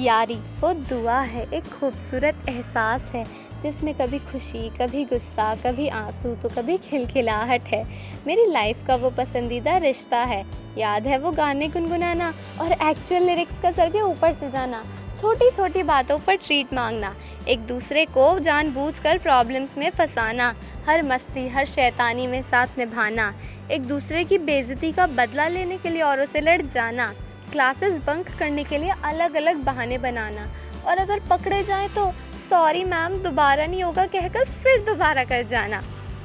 यारी वो दुआ है, एक खूबसूरत एहसास है, जिसमें कभी खुशी, कभी गुस्सा, कभी आँसू तो कभी खिलखिलाहट है। मेरी लाइफ का वो पसंदीदा रिश्ता है। याद है वो गाने गुनगुनाना और एक्चुअल लिरिक्स का सर के ऊपर से जाना। छोटी छोटी बातों पर ट्रीट मांगना। एक दूसरे को जानबूझकर प्रॉब्लम्स में फंसाना। हर मस्ती, हर शैतानी में साथ निभाना। एक दूसरे की बेइज्जती का बदला लेने के लिए औरों से लड़ जाना। क्लासेस बंक करने के लिए अलग अलग बहाने बनाना। और अगर पकड़े जाए तो सॉरी मैम दोबारा नहीं होगा, कहकर फिर दोबारा कर जाना।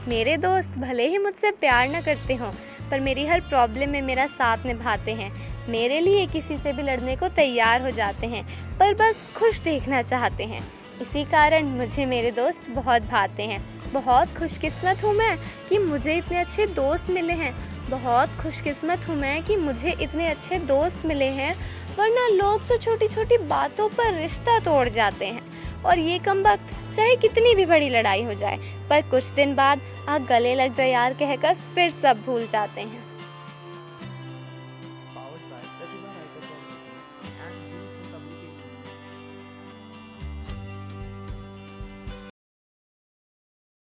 मेरे दोस्त भले ही मुझसे प्यार न करते हों, पर मेरी हर प्रॉब्लम में मेरा साथ निभाते हैं। मेरे लिए किसी से भी लड़ने को तैयार हो जाते हैं, पर बस खुश देखना चाहते हैं। इसी कारण मुझे मेरे दोस्त बहुत भाते हैं। बहुत खुशकिस्मत हूँ मैं कि मुझे इतने अच्छे दोस्त मिले हैं। बहुत खुशकिस्मत हूँ मैं कि मुझे इतने अच्छे दोस्त मिले हैं, वरना लोग तो छोटी छोटी बातों पर रिश्ता तोड़ जाते हैं। और ये कम वक्त, चाहे कितनी भी बड़ी लड़ाई हो जाए, पर कुछ दिन बाद आप गले लग जाए यार कहकर फिर सब भूल जाते हैं।